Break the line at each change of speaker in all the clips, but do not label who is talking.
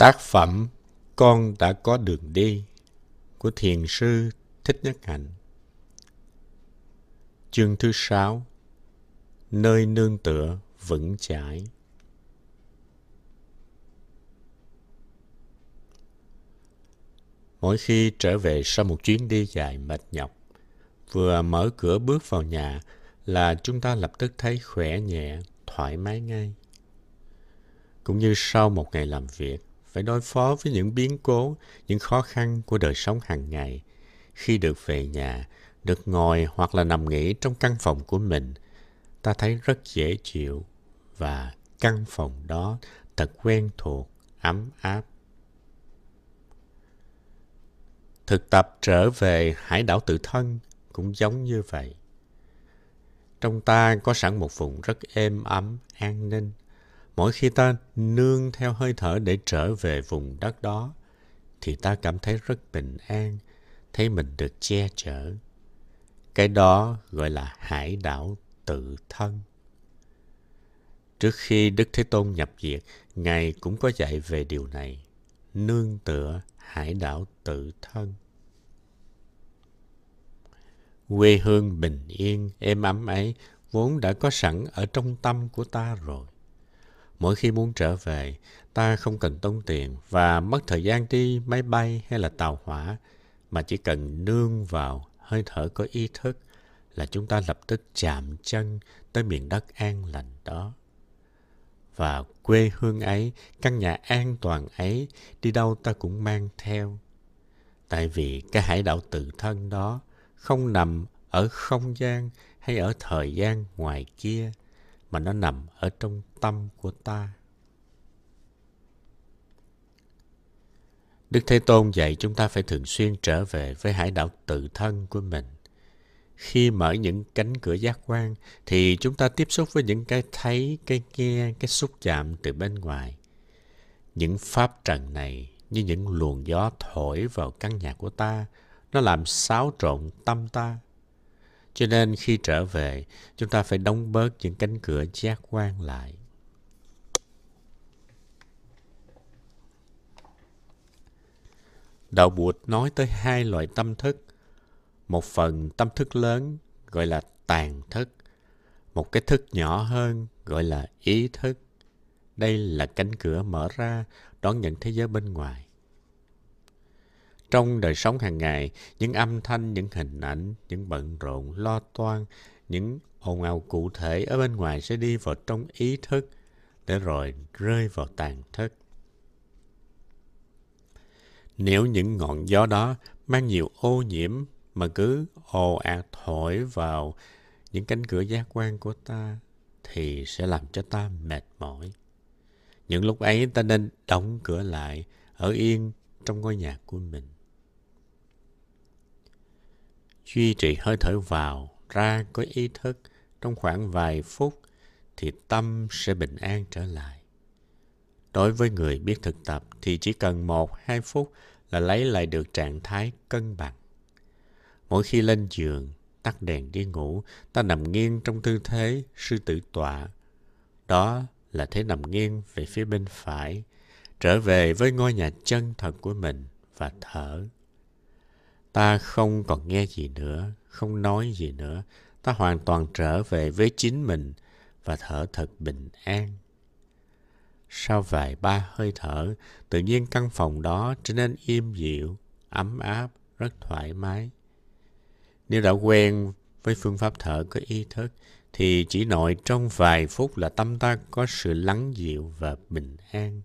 Tác phẩm Con đã có đường đi của Thiền sư Thích Nhất Hạnh Chương thứ sáu Nơi nương tựa vững chãi Mỗi khi trở về sau một chuyến đi dài mệt nhọc, vừa mở cửa bước vào nhà là chúng ta lập tức thấy khỏe nhẹ, thoải mái ngay. Cũng như sau một ngày làm việc, phải đối phó với những biến cố, những khó khăn của đời sống hàng ngày. Khi được về nhà, được ngồi hoặc là nằm nghỉ trong căn phòng của mình, ta thấy rất dễ chịu và căn phòng đó thật quen thuộc, ấm áp. Thực tập trở về hải đảo tự thân cũng giống như vậy. Trong ta có sẵn một vùng rất êm ấm, an ninh, mỗi khi ta nương theo hơi thở để trở về vùng đất đó, thì ta cảm thấy rất bình an, thấy mình được che chở. Cái đó gọi là hải đảo tự thân. Trước khi đức thế tôn nhập diệt, ngài cũng có dạy về điều này, nương tựa hải đảo tự thân. Quê hương bình yên, êm ấm ấy vốn đã có sẵn ở trong tâm của ta rồi. Mỗi khi muốn trở về, ta không cần tốn tiền và mất thời gian đi máy bay hay là tàu hỏa, mà chỉ cần nương vào hơi thở có ý thức là chúng ta lập tức chạm chân tới miền đất an lành đó. Và quê hương ấy, căn nhà an toàn ấy, đi đâu ta cũng mang theo. Tại vì cái hải đảo tự thân đó không nằm ở không gian hay ở thời gian ngoài kia, mà nó nằm ở trong tâm của ta. Đức Thế Tôn dạy chúng ta phải thường xuyên trở về với hải đảo tự thân của mình. Khi mở những cánh cửa giác quan thì chúng ta tiếp xúc với những cái thấy, cái nghe, cái xúc chạm từ bên ngoài. Những pháp trần này như những luồng gió thổi vào căn nhà của ta, nó làm xáo trộn tâm ta cho nên khi trở về, chúng ta phải đóng bớt những cánh cửa giác quan lại. Đạo Bụt nói tới hai loại tâm thức. Một phần tâm thức lớn gọi là tàn thức. Một cái thức nhỏ hơn gọi là ý thức. Đây là cánh cửa mở ra đón nhận thế giới bên ngoài. Trong đời sống hàng ngày, những âm thanh, những hình ảnh, những bận rộn, lo toan, những ồn ào cụ thể ở bên ngoài sẽ đi vào trong ý thức để rồi rơi vào tàn thức. Nếu những ngọn gió đó mang nhiều ô nhiễm mà cứ ồ ạt thổi vào những cánh cửa giác quan của ta thì sẽ làm cho ta mệt mỏi. Những lúc ấy ta nên đóng cửa lại, ở yên trong ngôi nhà của mình duy trì hơi thở vào, ra có ý thức trong khoảng vài phút thì tâm sẽ bình an trở lại. Đối với người biết thực tập thì chỉ cần một hai phút là lấy lại được trạng thái cân bằng. Mỗi khi lên giường, tắt đèn đi ngủ, ta nằm nghiêng trong tư thế sư tử tọa. Đó là thế nằm nghiêng về phía bên phải, trở về với ngôi nhà chân thật của mình và thở ta không còn nghe gì nữa, không nói gì nữa. Ta hoàn toàn trở về với chính mình và thở thật bình an. Sau vài ba hơi thở, tự nhiên căn phòng đó trở nên im dịu, ấm áp, rất thoải mái. Nếu đã quen với phương pháp thở có ý thức, thì chỉ nội trong vài phút là tâm ta có sự lắng dịu và bình an.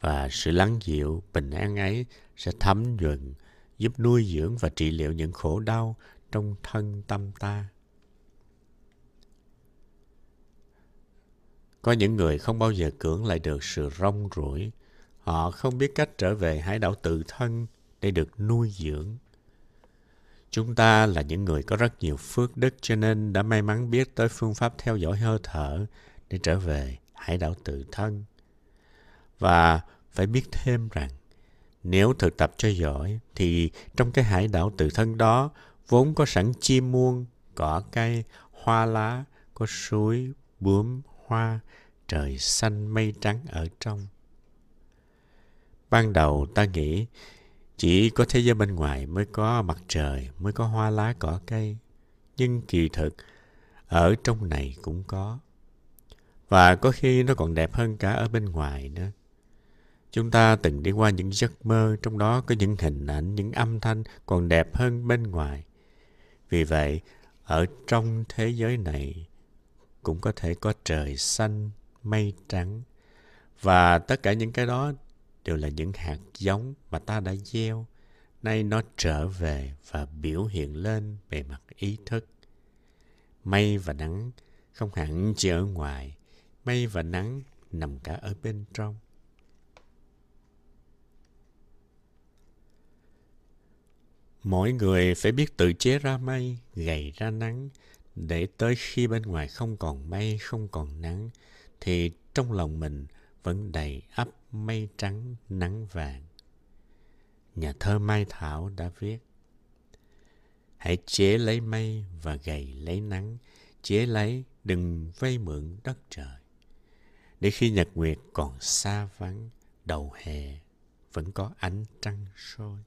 Và sự lắng dịu, bình an ấy sẽ thấm nhuận giúp nuôi dưỡng và trị liệu những khổ đau trong thân tâm ta. Có những người không bao giờ cưỡng lại được sự rong ruổi. Họ không biết cách trở về hải đảo tự thân để được nuôi dưỡng. Chúng ta là những người có rất nhiều phước đức cho nên đã may mắn biết tới phương pháp theo dõi hơi thở để trở về hải đảo tự thân. Và phải biết thêm rằng nếu thực tập cho giỏi thì trong cái hải đảo tự thân đó vốn có sẵn chim muôn, cỏ cây, hoa lá, có suối, bướm, hoa, trời xanh mây trắng ở trong. Ban đầu ta nghĩ chỉ có thế giới bên ngoài mới có mặt trời, mới có hoa lá cỏ cây. Nhưng kỳ thực, ở trong này cũng có. Và có khi nó còn đẹp hơn cả ở bên ngoài nữa. Chúng ta từng đi qua những giấc mơ, trong đó có những hình ảnh, những âm thanh còn đẹp hơn bên ngoài. Vì vậy, ở trong thế giới này cũng có thể có trời xanh, mây trắng. Và tất cả những cái đó đều là những hạt giống mà ta đã gieo. Nay nó trở về và biểu hiện lên bề mặt ý thức. Mây và nắng không hẳn chỉ ở ngoài, mây và nắng nằm cả ở bên trong. Mỗi người phải biết tự chế ra mây, gầy ra nắng, để tới khi bên ngoài không còn mây, không còn nắng, thì trong lòng mình vẫn đầy ắp mây trắng, nắng vàng. Nhà thơ Mai Thảo đã viết, Hãy chế lấy mây và gầy lấy nắng, chế lấy đừng vay mượn đất trời. Để khi nhật nguyệt còn xa vắng, đầu hè vẫn có ánh trăng soi.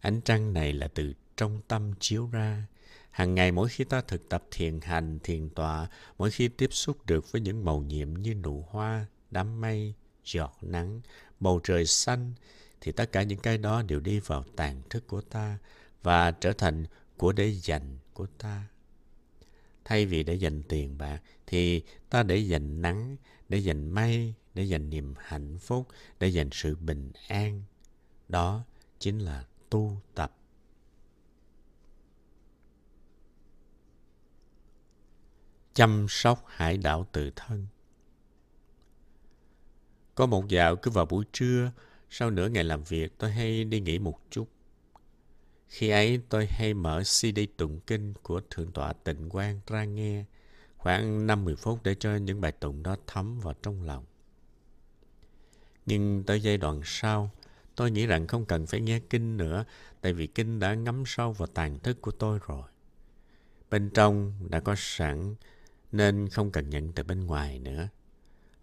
Ánh trăng này là từ trong tâm chiếu ra. Hàng ngày mỗi khi ta thực tập thiền hành, thiền tọa, mỗi khi tiếp xúc được với những màu nhiệm như nụ hoa, đám mây, giọt nắng, bầu trời xanh, thì tất cả những cái đó đều đi vào tàn thức của ta và trở thành của để dành của ta. Thay vì để dành tiền bạc, thì ta để dành nắng, để dành mây, để dành niềm hạnh phúc, để dành sự bình an. Đó chính là tu tập. Chăm sóc hải đảo tự thân. Có một dạo cứ vào buổi trưa sau nửa ngày làm việc tôi hay đi nghỉ một chút. Khi ấy tôi hay mở CD tụng kinh của Thượng tọa Tịnh Quang ra nghe khoảng 50 phút để cho những bài tụng đó thấm vào trong lòng. Nhưng tới giai đoạn sau, Tôi nghĩ rằng không cần phải nghe kinh nữa, tại vì kinh đã ngắm sâu vào tàn thức của tôi rồi. Bên trong đã có sẵn, nên không cần nhận từ bên ngoài nữa.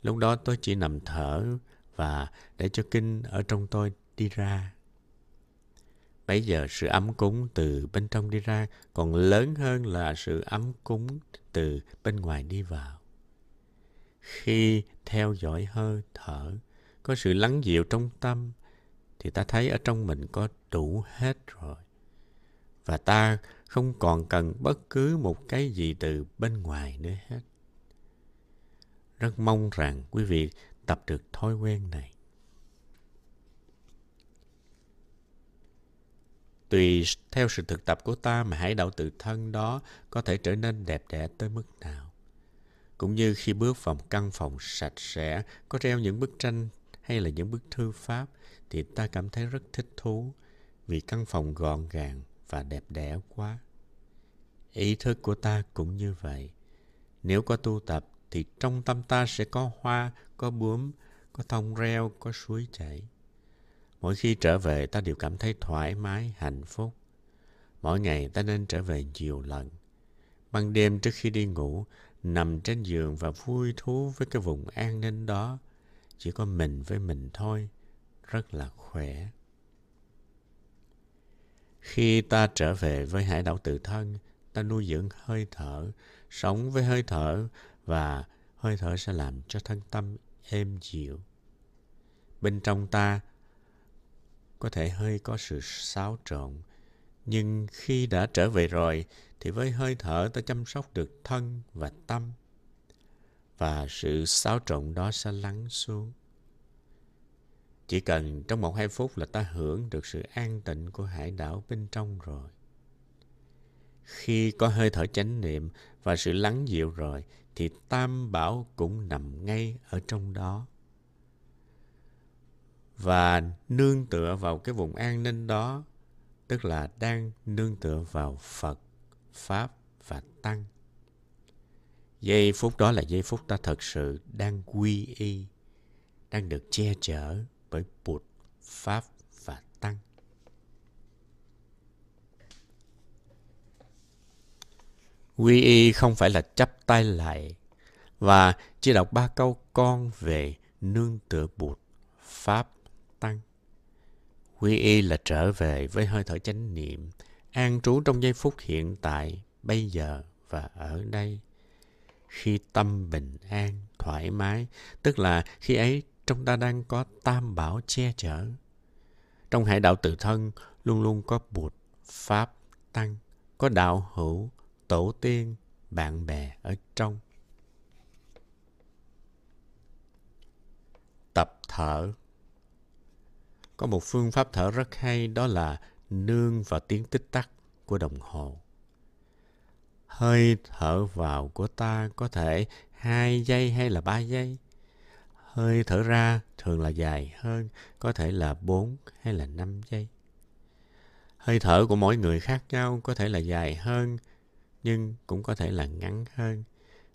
Lúc đó tôi chỉ nằm thở và để cho kinh ở trong tôi đi ra. Bây giờ sự ấm cúng từ bên trong đi ra còn lớn hơn là sự ấm cúng từ bên ngoài đi vào. Khi theo dõi hơi thở, có sự lắng dịu trong tâm, thì ta thấy ở trong mình có đủ hết rồi. Và ta không còn cần bất cứ một cái gì từ bên ngoài nữa hết. Rất mong rằng quý vị tập được thói quen này. Tùy theo sự thực tập của ta mà hải đạo tự thân đó có thể trở nên đẹp đẽ tới mức nào. Cũng như khi bước vào một căn phòng sạch sẽ, có treo những bức tranh hay là những bức thư pháp, thì ta cảm thấy rất thích thú vì căn phòng gọn gàng và đẹp đẽ quá. Ý thức của ta cũng như vậy. Nếu có tu tập thì trong tâm ta sẽ có hoa, có bướm, có thông reo, có suối chảy. Mỗi khi trở về ta đều cảm thấy thoải mái, hạnh phúc. Mỗi ngày ta nên trở về nhiều lần. Ban đêm trước khi đi ngủ, nằm trên giường và vui thú với cái vùng an ninh đó. Chỉ có mình với mình thôi rất là khỏe. Khi ta trở về với hải đảo tự thân, ta nuôi dưỡng hơi thở, sống với hơi thở và hơi thở sẽ làm cho thân tâm êm dịu. Bên trong ta có thể hơi có sự xáo trộn, nhưng khi đã trở về rồi thì với hơi thở ta chăm sóc được thân và tâm và sự xáo trộn đó sẽ lắng xuống. Chỉ cần trong một hai phút là ta hưởng được sự an tịnh của hải đảo bên trong rồi. Khi có hơi thở chánh niệm và sự lắng dịu rồi, thì tam bảo cũng nằm ngay ở trong đó. Và nương tựa vào cái vùng an ninh đó, tức là đang nương tựa vào Phật, Pháp và Tăng. Giây phút đó là giây phút ta thật sự đang quy y, đang được che chở bởi Bụt, Pháp và Tăng. Quy y không phải là chấp tay lại và chỉ đọc ba câu con về nương tựa bụt, pháp, tăng. Quy y là trở về với hơi thở chánh niệm, an trú trong giây phút hiện tại, bây giờ và ở đây. Khi tâm bình an, thoải mái, tức là khi ấy trong ta đang có tam bảo che chở. Trong hải đạo tự thân luôn luôn có bụt, pháp, tăng, có đạo hữu, tổ tiên, bạn bè ở trong. Tập thở Có một phương pháp thở rất hay đó là nương vào tiếng tích tắc của đồng hồ. Hơi thở vào của ta có thể hai giây hay là ba giây. Hơi thở ra thường là dài hơn, có thể là bốn hay là năm giây. Hơi thở của mỗi người khác nhau có thể là dài hơn, nhưng cũng có thể là ngắn hơn.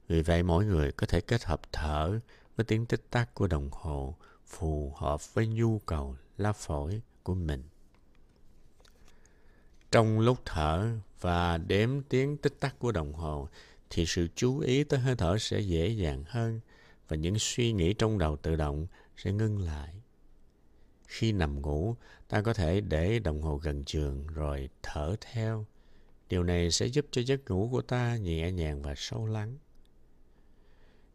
Vì vậy mỗi người có thể kết hợp thở với tiếng tích tắc của đồng hồ phù hợp với nhu cầu lá phổi của mình. Trong lúc thở và đếm tiếng tích tắc của đồng hồ thì sự chú ý tới hơi thở sẽ dễ dàng hơn và những suy nghĩ trong đầu tự động sẽ ngưng lại. Khi nằm ngủ, ta có thể để đồng hồ gần giường rồi thở theo. Điều này sẽ giúp cho giấc ngủ của ta nhẹ nhàng và sâu lắng.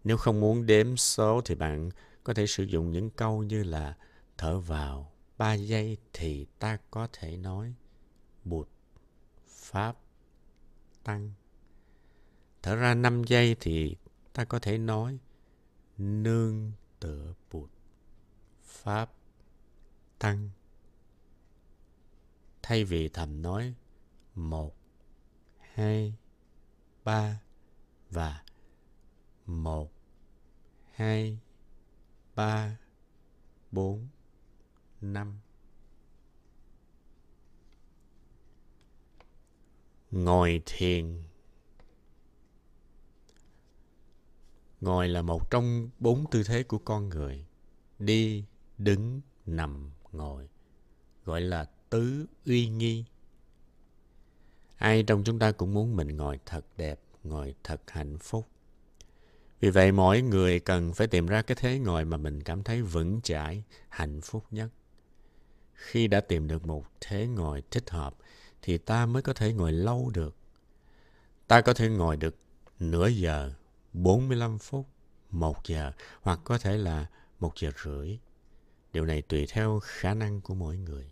Nếu không muốn đếm số thì bạn có thể sử dụng những câu như là thở vào 3 giây thì ta có thể nói bụt, pháp, tăng. Thở ra 5 giây thì ta có thể nói nương tựa bụt, pháp, tăng. Thay vì thầm nói một, hai, ba và một, hai, ba, bốn, năm. Ngồi thiền Ngồi là một trong bốn tư thế của con người. Đi, đứng, nằm, ngồi. Gọi là tứ uy nghi. Ai trong chúng ta cũng muốn mình ngồi thật đẹp, ngồi thật hạnh phúc. Vì vậy mỗi người cần phải tìm ra cái thế ngồi mà mình cảm thấy vững chãi, hạnh phúc nhất. Khi đã tìm được một thế ngồi thích hợp thì ta mới có thể ngồi lâu được. Ta có thể ngồi được nửa giờ, 45 phút, 1 giờ hoặc có thể là 1 giờ rưỡi. Điều này tùy theo khả năng của mỗi người.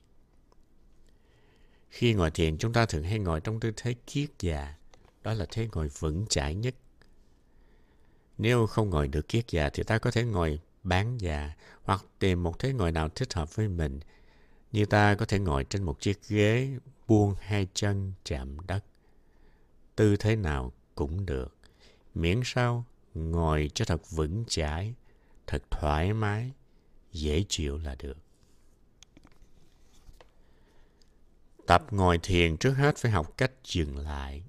Khi ngồi thiền, chúng ta thường hay ngồi trong tư thế kiết già. Đó là thế ngồi vững chãi nhất. Nếu không ngồi được kiết già thì ta có thể ngồi bán già hoặc tìm một thế ngồi nào thích hợp với mình. Như ta có thể ngồi trên một chiếc ghế buông hai chân chạm đất. Tư thế nào cũng được. Miễn sao ngồi cho thật vững chãi, thật thoải mái, dễ chịu là được. Tập ngồi thiền trước hết phải học cách dừng lại.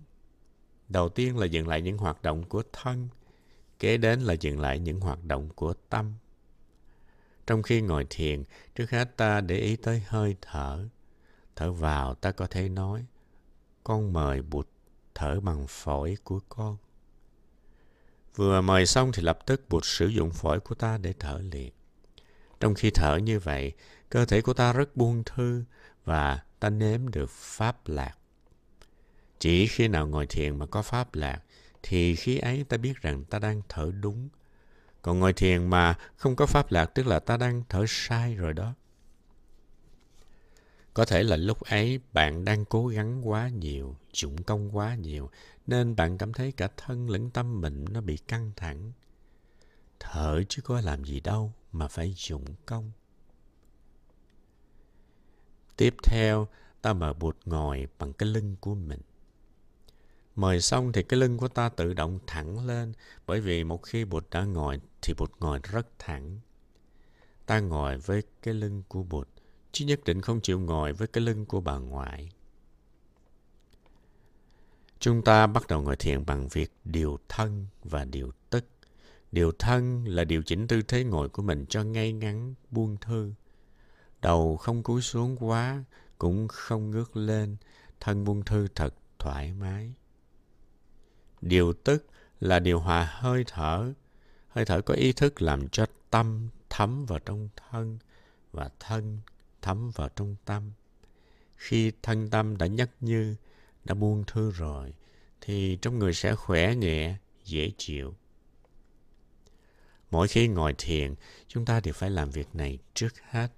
Đầu tiên là dừng lại những hoạt động của thân, kế đến là dừng lại những hoạt động của tâm. Trong khi ngồi thiền, trước hết ta để ý tới hơi thở. Thở vào ta có thể nói, con mời bụt thở bằng phổi của con. Vừa mời xong thì lập tức buộc sử dụng phổi của ta để thở liền. Trong khi thở như vậy, cơ thể của ta rất buông thư và ta nếm được pháp lạc. Chỉ khi nào ngồi thiền mà có pháp lạc, thì khi ấy ta biết rằng ta đang thở đúng. Còn ngồi thiền mà không có pháp lạc tức là ta đang thở sai rồi đó. Có thể là lúc ấy bạn đang cố gắng quá nhiều, dụng công quá nhiều, nên bạn cảm thấy cả thân lẫn tâm mình nó bị căng thẳng. Thở chứ có làm gì đâu mà phải dụng công. Tiếp theo, ta mở bụt ngồi bằng cái lưng của mình. Mời xong thì cái lưng của ta tự động thẳng lên bởi vì một khi bụt đã ngồi thì bụt ngồi rất thẳng. Ta ngồi với cái lưng của bụt chứ nhất định không chịu ngồi với cái lưng của bà ngoại. Chúng ta bắt đầu ngồi thiền bằng việc điều thân và điều tức. Điều thân là điều chỉnh tư thế ngồi của mình cho ngay ngắn, buông thư. Đầu không cúi xuống quá, cũng không ngước lên, thân buông thư thật thoải mái. Điều tức là điều hòa hơi thở. Hơi thở có ý thức làm cho tâm thấm vào trong thân và thân thấm vào trong tâm. Khi thân tâm đã nhắc như, đã buông thư rồi, thì trong người sẽ khỏe nhẹ, dễ chịu. Mỗi khi ngồi thiền, chúng ta đều phải làm việc này trước hết.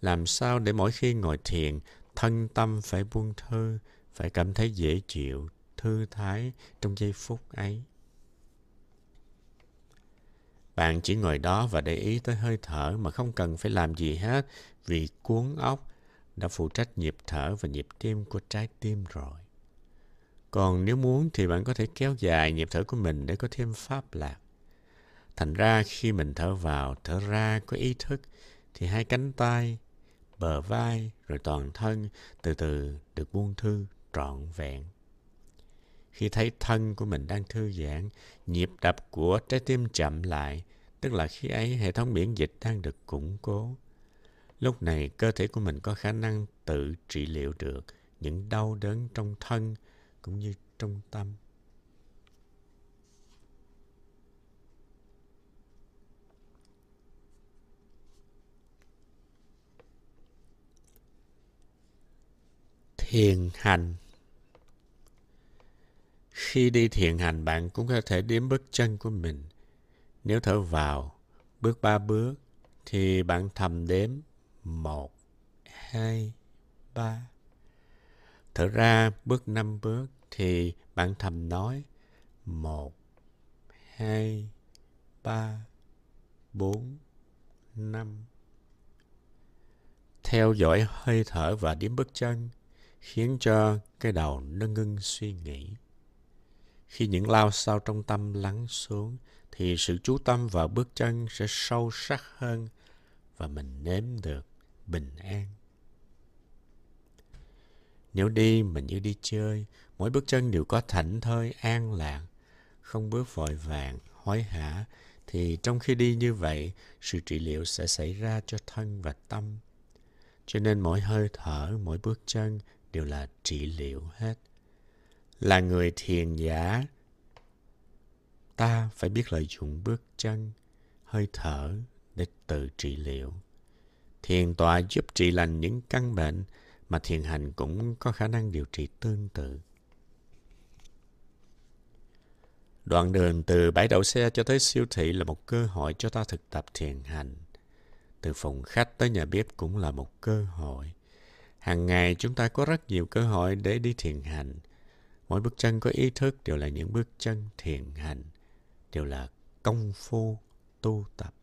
Làm sao để mỗi khi ngồi thiền, thân tâm phải buông thư, phải cảm thấy dễ chịu, thư thái trong giây phút ấy. Bạn chỉ ngồi đó và để ý tới hơi thở mà không cần phải làm gì hết vì cuốn óc đã phụ trách nhịp thở và nhịp tim của trái tim rồi. Còn nếu muốn thì bạn có thể kéo dài nhịp thở của mình để có thêm pháp lạc. Thành ra khi mình thở vào, thở ra có ý thức thì hai cánh tay, bờ vai rồi toàn thân từ từ được buông thư trọn vẹn. Khi thấy thân của mình đang thư giãn, nhịp đập của trái tim chậm lại, tức là khi ấy hệ thống miễn dịch đang được củng cố. Lúc này cơ thể của mình có khả năng tự trị liệu được những đau đớn trong thân cũng như trong tâm. Thiền hành khi đi thiền hành, bạn cũng có thể đếm bước chân của mình. Nếu thở vào, bước ba bước, thì bạn thầm đếm một, hai, ba. Thở ra bước năm bước thì bạn thầm nói một, hai, ba, bốn, năm. Theo dõi hơi thở và điểm bước chân khiến cho cái đầu nó ngưng suy nghĩ. Khi những lao sao trong tâm lắng xuống thì sự chú tâm vào bước chân sẽ sâu sắc hơn và mình nếm được bình an. Nếu đi mình như đi chơi, mỗi bước chân đều có thảnh thơi an lạc, không bước vội vàng, hối hả, thì trong khi đi như vậy, sự trị liệu sẽ xảy ra cho thân và tâm. Cho nên mỗi hơi thở, mỗi bước chân đều là trị liệu hết. Là người thiền giả, ta phải biết lợi dụng bước chân, hơi thở để tự trị liệu. Thiền tọa giúp trị lành những căn bệnh mà thiền hành cũng có khả năng điều trị tương tự. Đoạn đường từ bãi đậu xe cho tới siêu thị là một cơ hội cho ta thực tập thiền hành. Từ phòng khách tới nhà bếp cũng là một cơ hội. Hàng ngày chúng ta có rất nhiều cơ hội để đi thiền hành. Mỗi bước chân có ý thức đều là những bước chân thiền hành, đều là công phu tu tập.